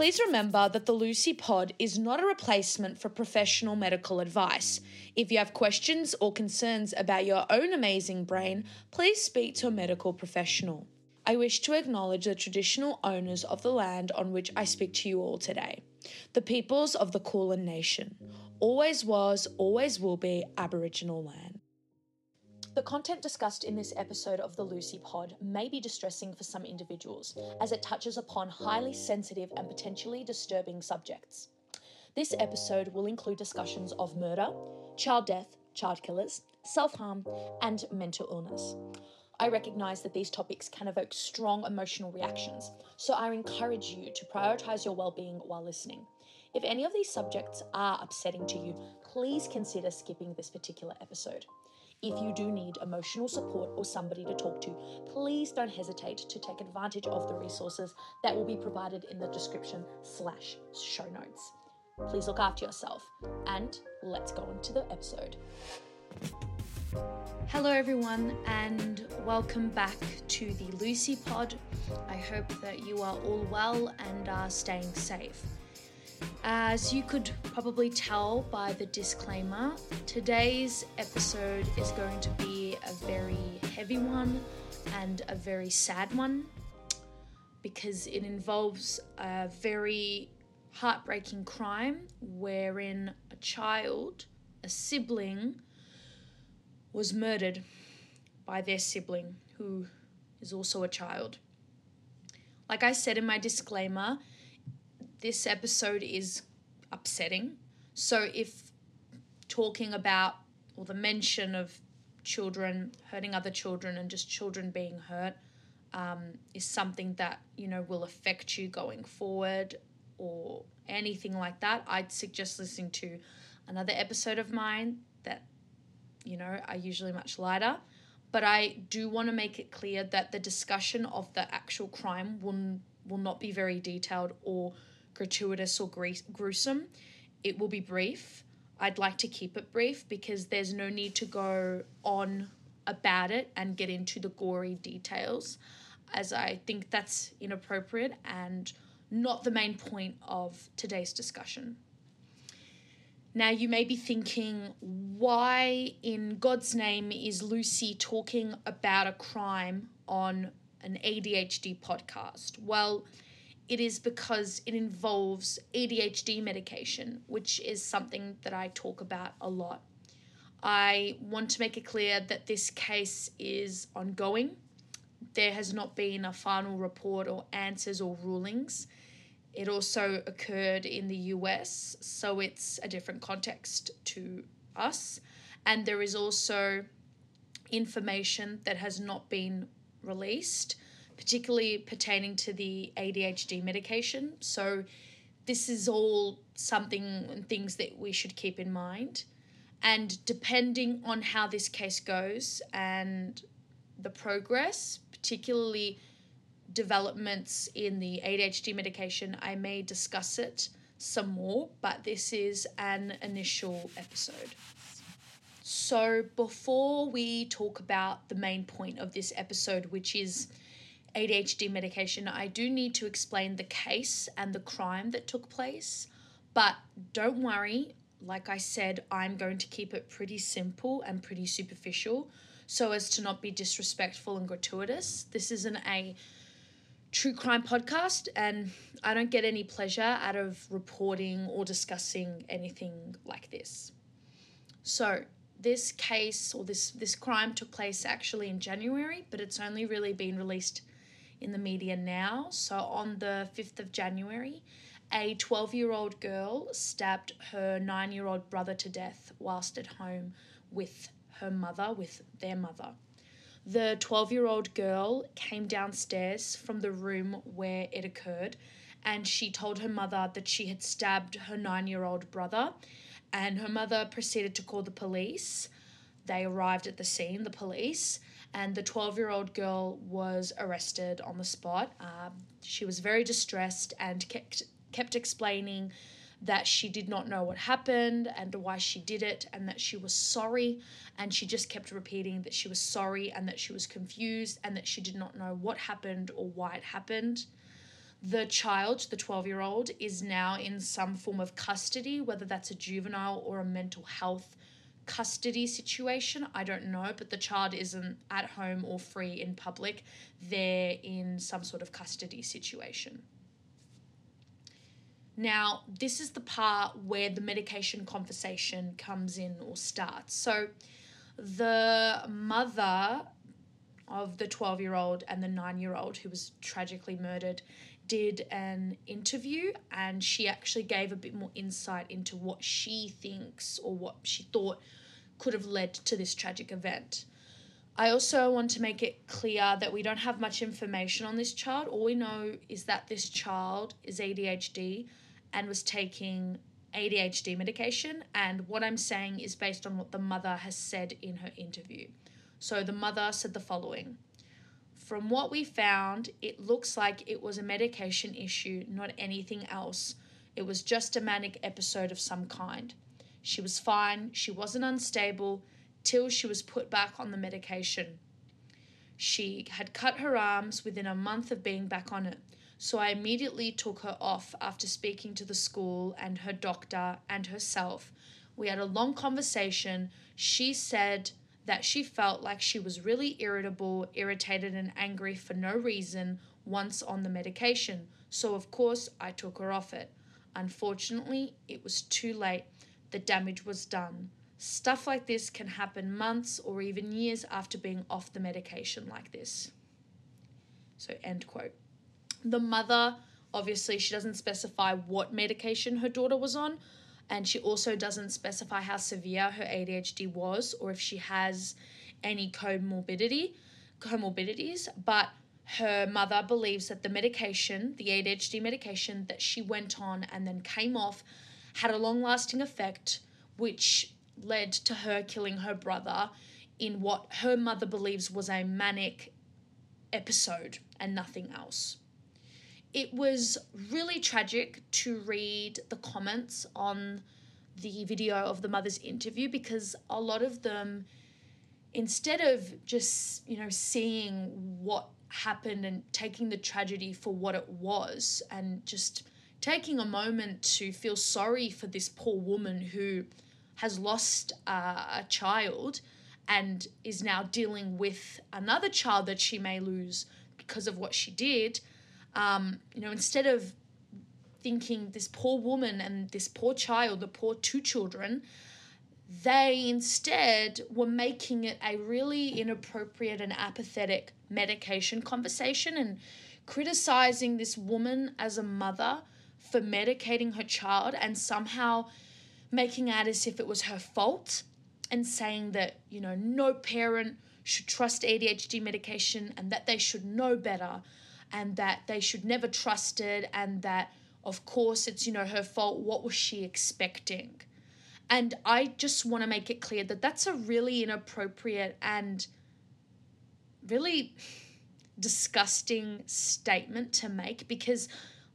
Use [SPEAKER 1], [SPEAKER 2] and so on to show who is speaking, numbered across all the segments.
[SPEAKER 1] Please remember that the Lucie Pod is not a replacement for professional medical advice. If you have questions or concerns about your own amazing brain, please speak to a medical professional. I wish to acknowledge the traditional owners of the land on which I speak to you all today, the peoples of the Kulin Nation. Always was, always will be Aboriginal land. The content discussed in this episode of the Lucie Pod may be distressing for some individuals, as it touches upon highly sensitive and potentially disturbing subjects. This episode will include discussions of murder, child death, child killers, self harm, and mental illness. I recognise that these topics can evoke strong emotional reactions, so I encourage you to prioritise your well-being while listening. If any of these subjects are upsetting to you, please consider skipping this particular episode. If you do need emotional support or somebody to talk to, please don't hesitate to take advantage of the resources that will be provided in the description slash show notes. Please look after yourself and let's go into the episode. Hello, everyone, and welcome back to the Lucie Pod. I hope that you are all well and are staying safe. As you could probably tell by the disclaimer, today's episode is going to be a very heavy one and a very sad one because it involves a very heartbreaking crime wherein a child, a sibling, was murdered by their sibling who is also a child. Like I said in my disclaimer, this episode is upsetting. So if talking about or the mention of children hurting other children and just children being hurt um, is something that you know will affect you going forward or anything like that, I'd suggest listening to another episode of mine that you know are usually much lighter. But I do want to make it clear that the discussion of the actual crime will will not be very detailed or gratuitous or gruesome. It will be brief. I'd like to keep it brief because there's no need to go on about it and get into the gory details, as I think that's inappropriate and not the main point of today's discussion. Now, you may be thinking, why in God's name is Lucie talking about a crime on an ADHD podcast? Well, it is because it involves ADHD medication, which is something that I talk about a lot. I want to make it clear that this case is ongoing. There has not been a final report or answers or rulings. It also occurred in the US, so it's a different context to us. And there is also information that has not been released particularly pertaining to the ADHD medication. So, this is all something and things that we should keep in mind. And depending on how this case goes and the progress, particularly developments in the ADHD medication, I may discuss it some more, but this is an initial episode. So, before we talk about the main point of this episode, which is ADHD medication, I do need to explain the case and the crime that took place. But don't worry, like I said, I'm going to keep it pretty simple and pretty superficial so as to not be disrespectful and gratuitous. This isn't a true crime podcast, and I don't get any pleasure out of reporting or discussing anything like this. So, this case or this this crime took place actually in January, but it's only really been released in the media now. So on the 5th of January, a 12 year old girl stabbed her nine year old brother to death whilst at home with her mother, with their mother. The 12 year old girl came downstairs from the room where it occurred and she told her mother that she had stabbed her nine year old brother. And her mother proceeded to call the police. They arrived at the scene, the police, and the 12 year old girl was arrested on the spot. Um, she was very distressed and kept, kept explaining that she did not know what happened and why she did it and that she was sorry and she just kept repeating that she was sorry and that she was confused and that she did not know what happened or why it happened The child, the 12 year old, is now in some form of custody, whether that's a juvenile or a mental health custody situation. I don't know, but the child isn't at home or free in public. They're in some sort of custody situation. Now, this is the part where the medication conversation comes in or starts. So, the mother of the 12 year old and the 9 year old who was tragically murdered did an interview and she actually gave a bit more insight into what she thinks or what she thought could have led to this tragic event. I also want to make it clear that we don't have much information on this child. All we know is that this child is ADHD and was taking ADHD medication. And what I'm saying is based on what the mother has said in her interview. So the mother said the following From what we found, it looks like it was a medication issue, not anything else. It was just a manic episode of some kind. She was fine, she wasn't unstable till she was put back on the medication. She had cut her arms within a month of being back on it. So I immediately took her off after speaking to the school and her doctor and herself. We had a long conversation. She said that she felt like she was really irritable, irritated, and angry for no reason once on the medication. So, of course, I took her off it. Unfortunately, it was too late. The damage was done. Stuff like this can happen months or even years after being off the medication like this. So, end quote. The mother, obviously, she doesn't specify what medication her daughter was on, and she also doesn't specify how severe her ADHD was or if she has any comorbidity, comorbidities, but her mother believes that the medication, the ADHD medication that she went on and then came off, had a long lasting effect, which led to her killing her brother in what her mother believes was a manic episode and nothing else. It was really tragic to read the comments on the video of the mother's interview because a lot of them instead of just you know seeing what happened and taking the tragedy for what it was and just taking a moment to feel sorry for this poor woman who has lost uh, a child and is now dealing with another child that she may lose because of what she did. Um, you know, instead of thinking this poor woman and this poor child, the poor two children, they instead were making it a really inappropriate and apathetic medication conversation and criticizing this woman as a mother for medicating her child and somehow making out as if it was her fault and saying that, you know, no parent should trust ADHD medication and that they should know better and that they should never trust it and that of course it's you know her fault. What was she expecting? And i just want to make it clear that that's a really inappropriate and really disgusting statement to make because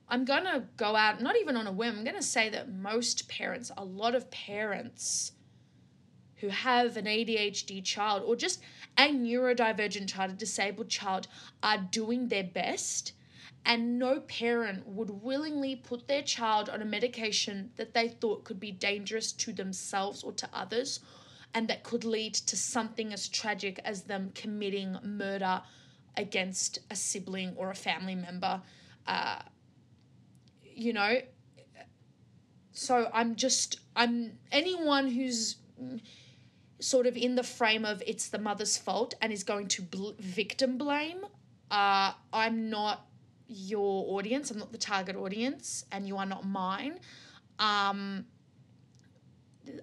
[SPEAKER 1] i'm going to go out not even on a whim i'm going to say that most parents a lot of parents who have an ADHD child or just a neurodivergent child, a disabled child, are doing their best. And no parent would willingly put their child on a medication that they thought could be dangerous to themselves or to others, and that could lead to something as tragic as them committing murder against a sibling or a family member. Uh, you know, so I'm just, I'm anyone who's sort of in the frame of it's the mother's fault and is going to bl- victim blame, uh, I'm not your audience. I'm not the target audience, and you are not mine. Um,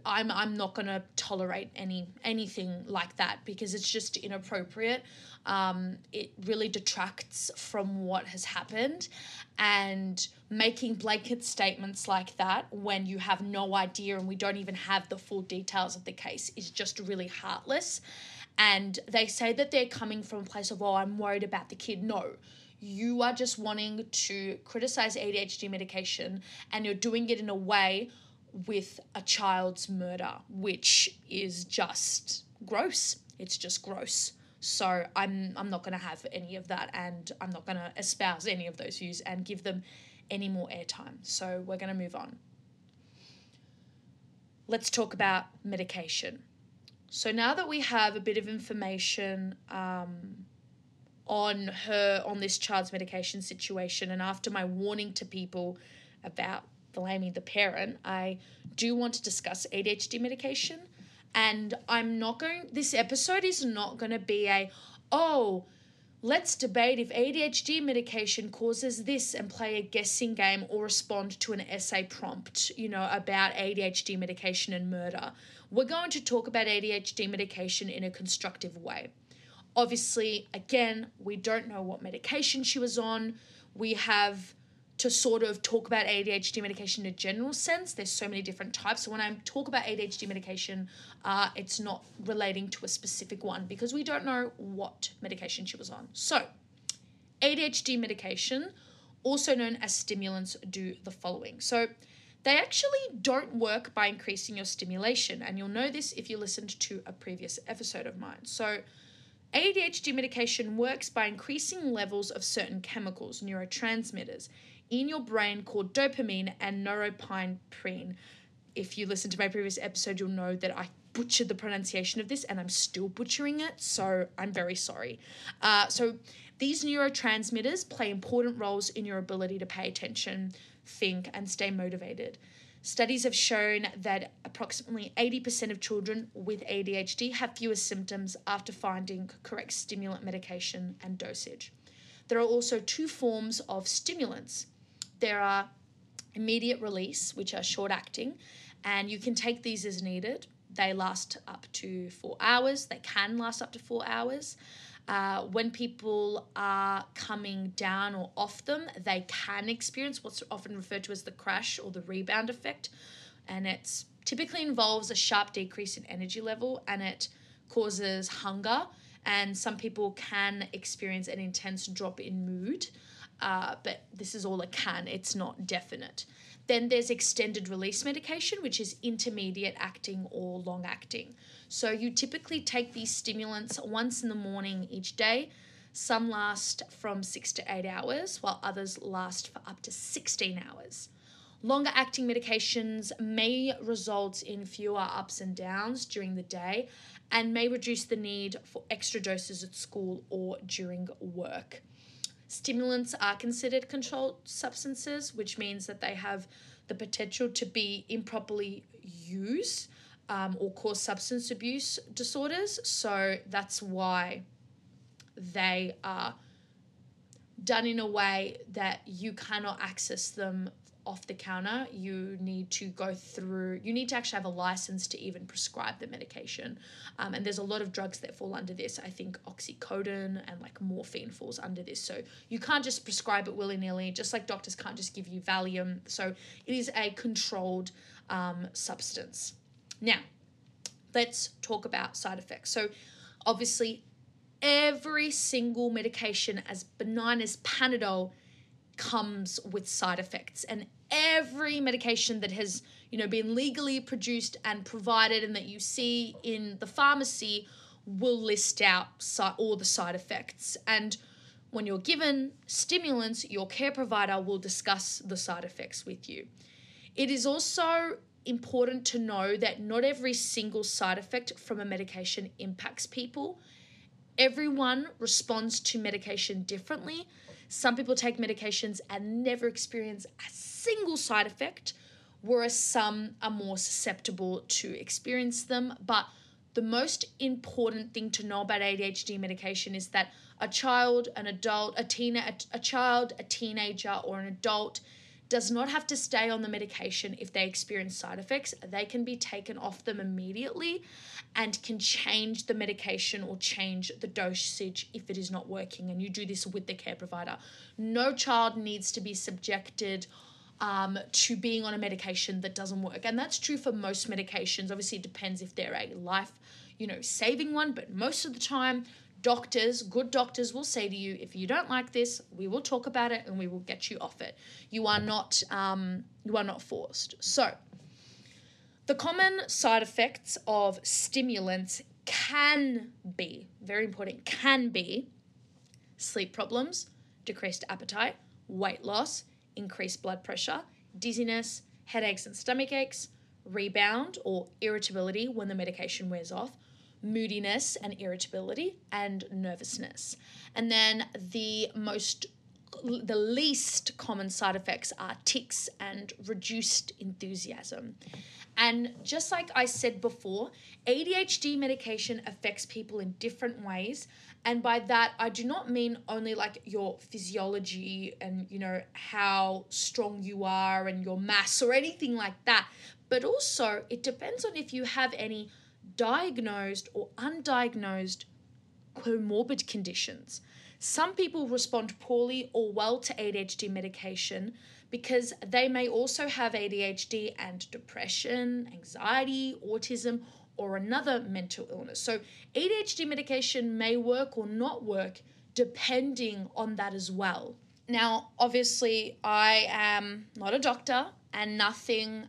[SPEAKER 1] I'm I'm not gonna tolerate any anything like that because it's just inappropriate. Um, it really detracts from what has happened, and making blanket statements like that when you have no idea and we don't even have the full details of the case is just really heartless. And they say that they're coming from a place of, oh, I'm worried about the kid. No, you are just wanting to criticize ADHD medication and you're doing it in a way with a child's murder, which is just gross. It's just gross. So I'm I'm not going to have any of that, and I'm not going to espouse any of those views and give them any more airtime. So we're going to move on. Let's talk about medication. So now that we have a bit of information um, on her on this child's medication situation, and after my warning to people about blaming the parent, I do want to discuss ADHD medication. And I'm not going, this episode is not going to be a, oh, let's debate if ADHD medication causes this and play a guessing game or respond to an essay prompt, you know, about ADHD medication and murder. We're going to talk about ADHD medication in a constructive way. Obviously, again, we don't know what medication she was on. We have to sort of talk about ADHD medication in a general sense. There's so many different types. So when I talk about ADHD medication, uh, it's not relating to a specific one because we don't know what medication she was on. So, ADHD medication, also known as stimulants, do the following. So, they actually don't work by increasing your stimulation, and you'll know this if you listened to a previous episode of mine. So, ADHD medication works by increasing levels of certain chemicals, neurotransmitters in your brain called dopamine and norepinephrine. If you listen to my previous episode, you'll know that I butchered the pronunciation of this and I'm still butchering it, so I'm very sorry. Uh, so, these neurotransmitters play important roles in your ability to pay attention, think, and stay motivated. Studies have shown that approximately 80% of children with ADHD have fewer symptoms after finding correct stimulant medication and dosage. There are also two forms of stimulants there are immediate release, which are short acting, and you can take these as needed. They last up to four hours, they can last up to four hours. Uh, when people are coming down or off them, they can experience what's often referred to as the crash or the rebound effect. And it typically involves a sharp decrease in energy level and it causes hunger. And some people can experience an intense drop in mood uh, but this is all a can, it's not definite. Then there's extended release medication, which is intermediate acting or long acting. So you typically take these stimulants once in the morning each day. Some last from six to eight hours, while others last for up to 16 hours. Longer acting medications may result in fewer ups and downs during the day and may reduce the need for extra doses at school or during work. Stimulants are considered controlled substances, which means that they have the potential to be improperly used um, or cause substance abuse disorders. So that's why they are done in a way that you cannot access them off the counter, you need to go through, you need to actually have a license to even prescribe the medication. Um, and there's a lot of drugs that fall under this. I think oxycodone and like morphine falls under this. So you can't just prescribe it willy nilly, just like doctors can't just give you Valium. So it is a controlled um, substance. Now, let's talk about side effects. So obviously, every single medication, as benign as Panadol, comes with side effects. And every medication that has you know been legally produced and provided and that you see in the pharmacy will list out all the side effects. And when you're given stimulants your care provider will discuss the side effects with you. It is also important to know that not every single side effect from a medication impacts people. Everyone responds to medication differently some people take medications and never experience a single side effect, whereas some are more susceptible to experience them. But the most important thing to know about ADHD medication is that a child, an adult, a teen, a, a child, a teenager, or an adult does not have to stay on the medication if they experience side effects. They can be taken off them immediately and can change the medication or change the dosage if it is not working. And you do this with the care provider. No child needs to be subjected. Um, to being on a medication that doesn't work. And that's true for most medications. Obviously, it depends if they're a life, you know, saving one, but most of the time, doctors, good doctors will say to you, if you don't like this, we will talk about it and we will get you off it. You are not um, you are not forced. So the common side effects of stimulants can be, very important, can be sleep problems, decreased appetite, weight loss, increased blood pressure, dizziness, headaches and stomach aches, rebound or irritability when the medication wears off, moodiness and irritability, and nervousness. And then the most the least common side effects are tics and reduced enthusiasm. And just like I said before, ADHD medication affects people in different ways. And by that, I do not mean only like your physiology and, you know, how strong you are and your mass or anything like that, but also it depends on if you have any diagnosed or undiagnosed comorbid conditions. Some people respond poorly or well to ADHD medication because they may also have ADHD and depression, anxiety, autism, or another mental illness. So, ADHD medication may work or not work depending on that as well. Now, obviously, I am not a doctor and nothing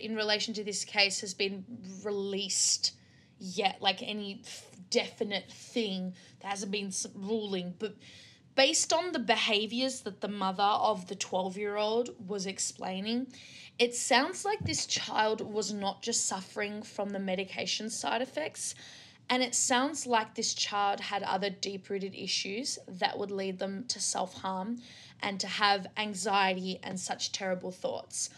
[SPEAKER 1] in relation to this case has been released yet, like any definite thing. There hasn't been ruling, but based on the behaviors that the mother of the 12 year old was explaining, it sounds like this child was not just suffering from the medication side effects. And it sounds like this child had other deep rooted issues that would lead them to self harm and to have anxiety and such terrible thoughts.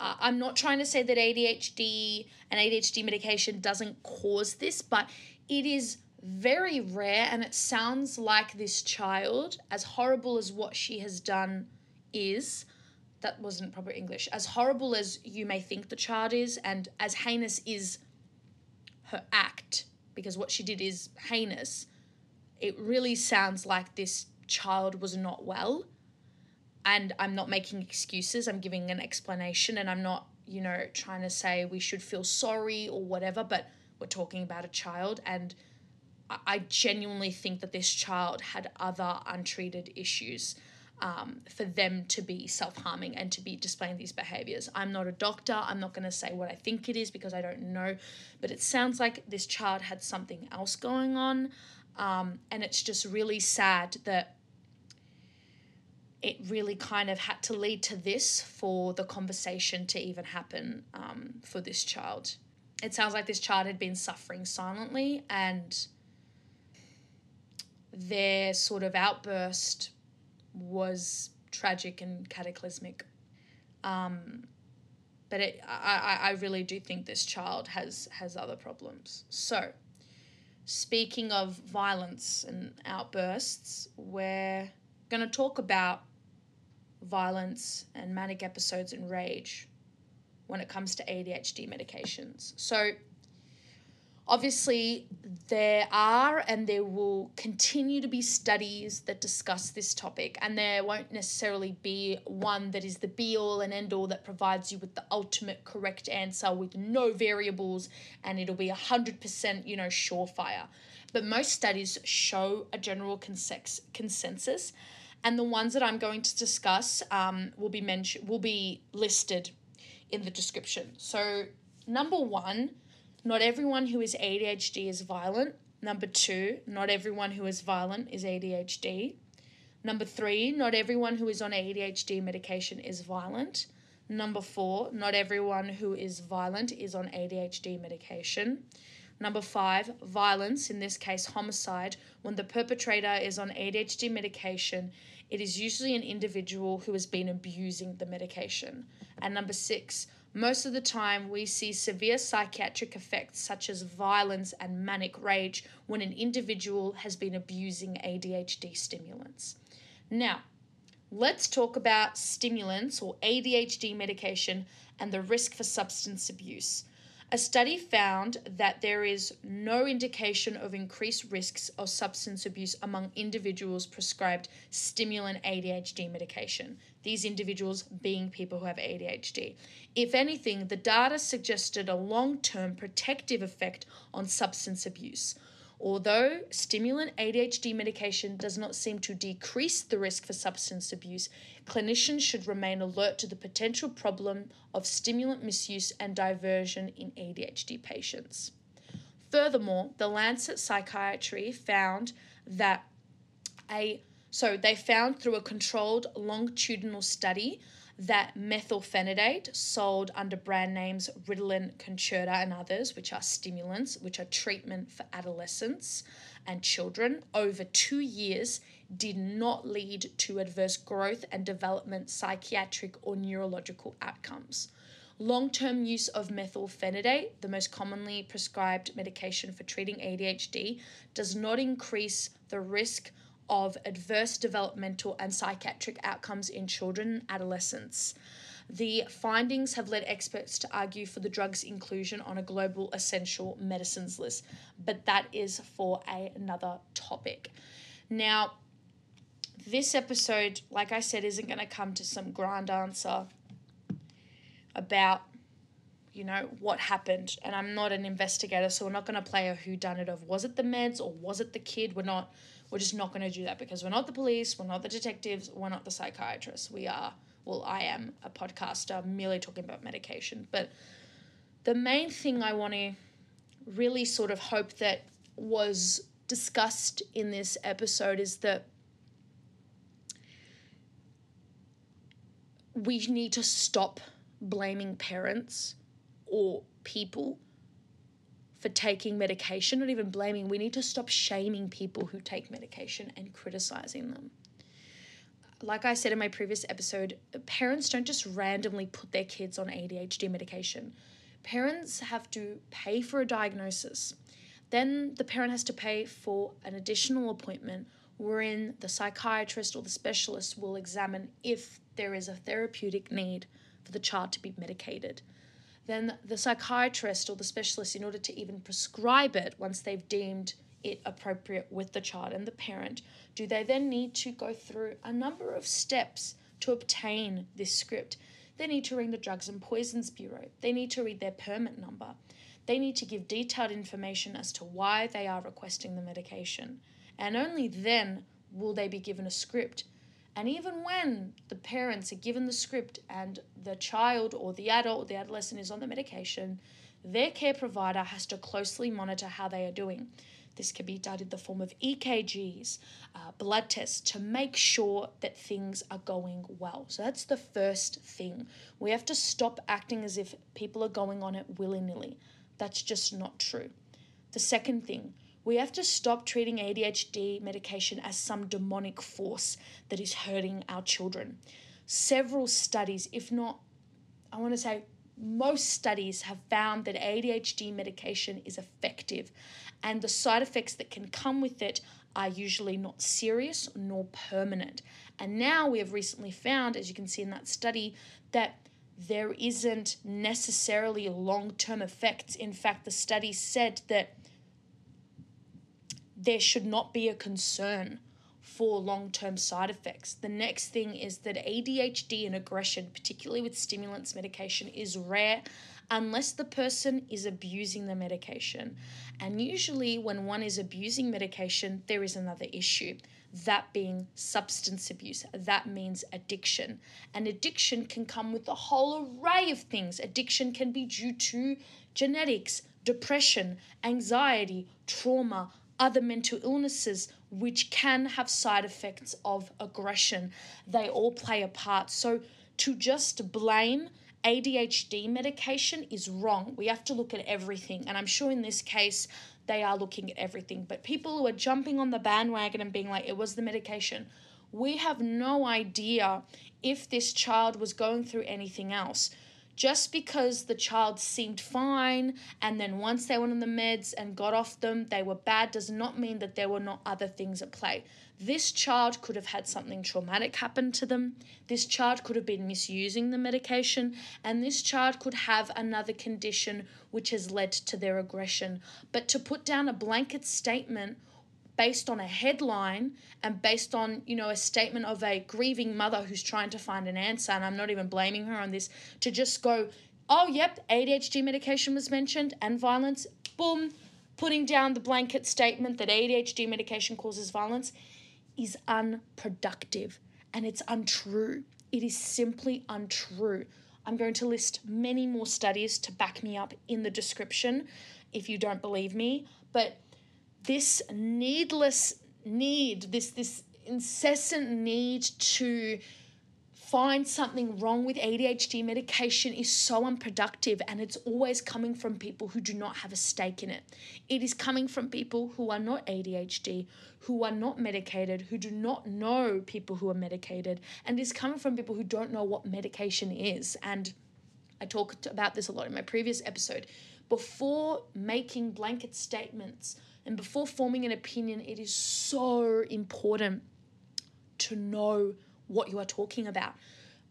[SPEAKER 1] Uh, I'm not trying to say that ADHD and ADHD medication doesn't cause this, but it is very rare and it sounds like this child, as horrible as what she has done is, that wasn't proper English, as horrible as you may think the child is, and as heinous is her act, because what she did is heinous, it really sounds like this child was not well and I'm not making excuses, I'm giving an explanation, and I'm not, you know, trying to say we should feel sorry or whatever, but we're talking about a child, and I genuinely think that this child had other untreated issues. Um, for them to be self harming and to be displaying these behaviors. I'm not a doctor. I'm not going to say what I think it is because I don't know. But it sounds like this child had something else going on. Um, and it's just really sad that it really kind of had to lead to this for the conversation to even happen um, for this child. It sounds like this child had been suffering silently, and their sort of outburst was tragic and cataclysmic. Um, but it, I, I really do think this child has has other problems. So, speaking of violence and outbursts, we're going to talk about violence, and manic episodes and rage when it comes to ADHD medications. So, obviously, there are and there will continue to be studies that discuss this topic, and there won't necessarily be one that is the be all and end all that provides you with the ultimate correct answer with no variables and it'll be 100%, you know, surefire. But most studies show a general consensus and the ones that I'm going to discuss um, will be mentioned will be listed in the description. So number one, not everyone who is ADHD is violent. Number two, not everyone who is violent is ADHD. Number three, not everyone who is on ADHD medication is violent. Number four, not everyone who is violent is on ADHD medication. Number five, violence, in this case homicide, when the perpetrator is on ADHD medication, it is usually an individual who has been abusing the medication. And number six, most of the time we see severe psychiatric effects such as violence and manic rage when an individual has been abusing ADHD stimulants. Now, let's talk about stimulants or ADHD medication and the risk for substance abuse. A study found that there is no indication of increased risks of substance abuse among individuals prescribed stimulant ADHD medication, these individuals being people who have ADHD. If anything, the data suggested a long term protective effect on substance abuse. Although stimulant ADHD medication does not seem to decrease the risk for substance abuse, clinicians should remain alert to the potential problem of stimulant misuse and diversion in ADHD patients. Furthermore, the Lancet Psychiatry found that a so they found through a controlled longitudinal study that methylphenidate sold under brand names Ritalin, Concerta, and others, which are stimulants, which are treatment for adolescents and children, over two years did not lead to adverse growth and development, psychiatric, or neurological outcomes. Long term use of methylphenidate, the most commonly prescribed medication for treating ADHD, does not increase the risk of adverse developmental and psychiatric outcomes in children and adolescents. The findings have led experts to argue for the drug's inclusion on a global essential medicines list, but that is for a, another topic. Now, this episode, like I said, isn't going to come to some grand answer about you know what happened and i'm not an investigator so we're not going to play a who done it of was it the meds or was it the kid we're not we're just not going to do that because we're not the police, we're not the detectives, we're not the psychiatrists. We are, well, I am a podcaster merely talking about medication. But the main thing I want to really sort of hope that was discussed in this episode is that we need to stop blaming parents or people for taking medication, not even blaming. We need to stop shaming people who take medication and criticizing them. Like I said in my previous episode, parents don't just randomly put their kids on ADHD medication. Parents have to pay for a diagnosis. Then the parent has to pay for an additional appointment wherein the psychiatrist or the specialist will examine if there is a therapeutic need for the child to be medicated then the psychiatrist or the specialist, in order to even prescribe it once they've deemed it appropriate with the child and the parent, do they then need to go through a number of steps to obtain this script? They need to ring the Drugs and Poisons Bureau. They need to read their permit number. They need to give detailed information as to why they are requesting the medication. And only then will they be given a script and even when the parents are given the script and the child or the adult or the adolescent is on the medication, their care provider has to closely monitor how they are doing. This can be done in the form of EKGs, uh, blood tests to make sure that things are going well. So that's the first thing. We have to stop acting as if people are going on it willy nilly. That's just not true. The second thing, we have to stop treating ADHD medication as some demonic force that is hurting our children. Several studies, if not, I want to say most studies, have found that ADHD medication is effective and the side effects that can come with it are usually not serious nor permanent. And now we have recently found, as you can see in that study, that there isn't necessarily long term effects. In fact, the study said that there should not be a concern for long term side effects. The next thing is that ADHD and aggression, particularly with stimulants medication, is rare unless the person is abusing the medication. And usually, when one is abusing medication, there is another issue. That being substance abuse. That means addiction. And addiction can come with a whole array of things. Addiction can be due to genetics, depression, anxiety, trauma, other mental illnesses which can have side effects of aggression. They all play a part. So to just blame ADHD medication is wrong. We have to look at everything. And I'm sure in this case, they are looking at everything. But people who are jumping on the bandwagon and being like, it was the medication, we have no idea if this child was going through anything else just because the child seemed fine and then once they went on the meds and got off them, they were bad, does not mean that there were not other things at play. This child could have had something traumatic happen to them. This child could have been misusing the medication, and this child could have another condition which has led to their aggression. But to put down a blanket statement based on a headline and based on you know a statement of a grieving mother who's trying to find an answer and i'm not even blaming her on this to just go oh yep adhd medication was mentioned and violence boom putting down the blanket statement that adhd medication causes violence is unproductive and it's untrue. It is simply untrue. I'm going to list many more studies to back me up in the description if you don't believe me, but this needless need, this this incessant need to find something wrong with ADHD medication is so unproductive and it's always coming from people who do not have a stake in it. It is coming from people who are not ADHD, who are not medicated, who do not know people who are medicated, and it's coming from people who don't know what medication is. And I talked about this a lot in my previous episode. Before making blanket statements and before forming an opinion, it is so important to know what you are talking about.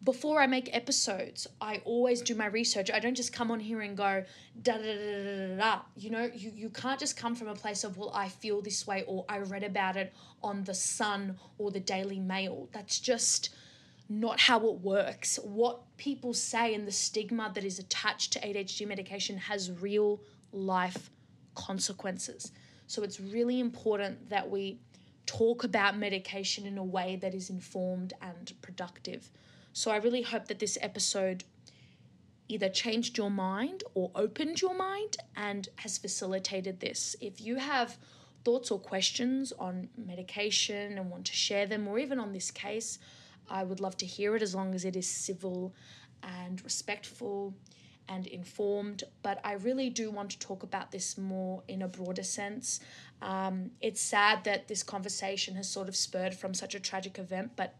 [SPEAKER 1] Before I make episodes, I always do my research. I don't just come on here and go da da da da da da. You know, you, you can't just come from a place of, well, I feel this way or I read about it on The Sun or the Daily Mail. That's just not how it works. What people say and the stigma that is attached to ADHD medication has real life consequences. So it's really important that we talk about medication in a way that is informed and productive. So I really hope that this episode either changed your mind or opened your mind and has facilitated this. If you have thoughts or questions on medication and want to share them, or even on this case, I would love to hear it as long as it is civil and respectful and informed. But I really do want to talk about this more in a broader sense. Um, it's sad that this conversation has sort of spurred from such a tragic event, but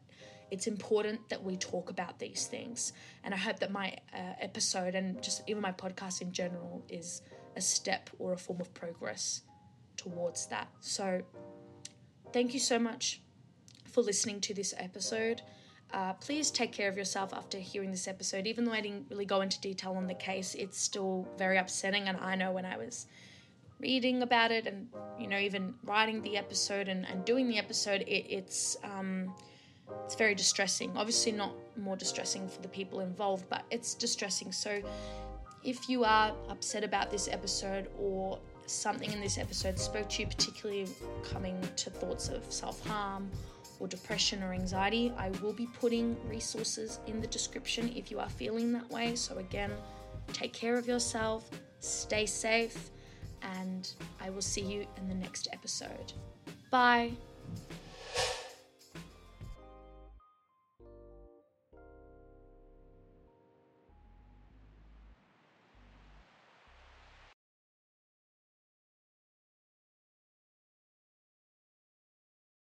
[SPEAKER 1] it's important that we talk about these things. And I hope that my uh, episode and just even my podcast in general is a step or a form of progress towards that. So, thank you so much for listening to this episode. Uh, please take care of yourself after hearing this episode. Even though I didn't really go into detail on the case, it's still very upsetting. And I know when I was reading about it and you know even writing the episode and, and doing the episode it, it's um, it's very distressing obviously not more distressing for the people involved but it's distressing so if you are upset about this episode or something in this episode spoke to you particularly coming to thoughts of self-harm or depression or anxiety i will be putting resources in the description if you are feeling that way so again take care of yourself stay safe and I will see you in the next episode. Bye.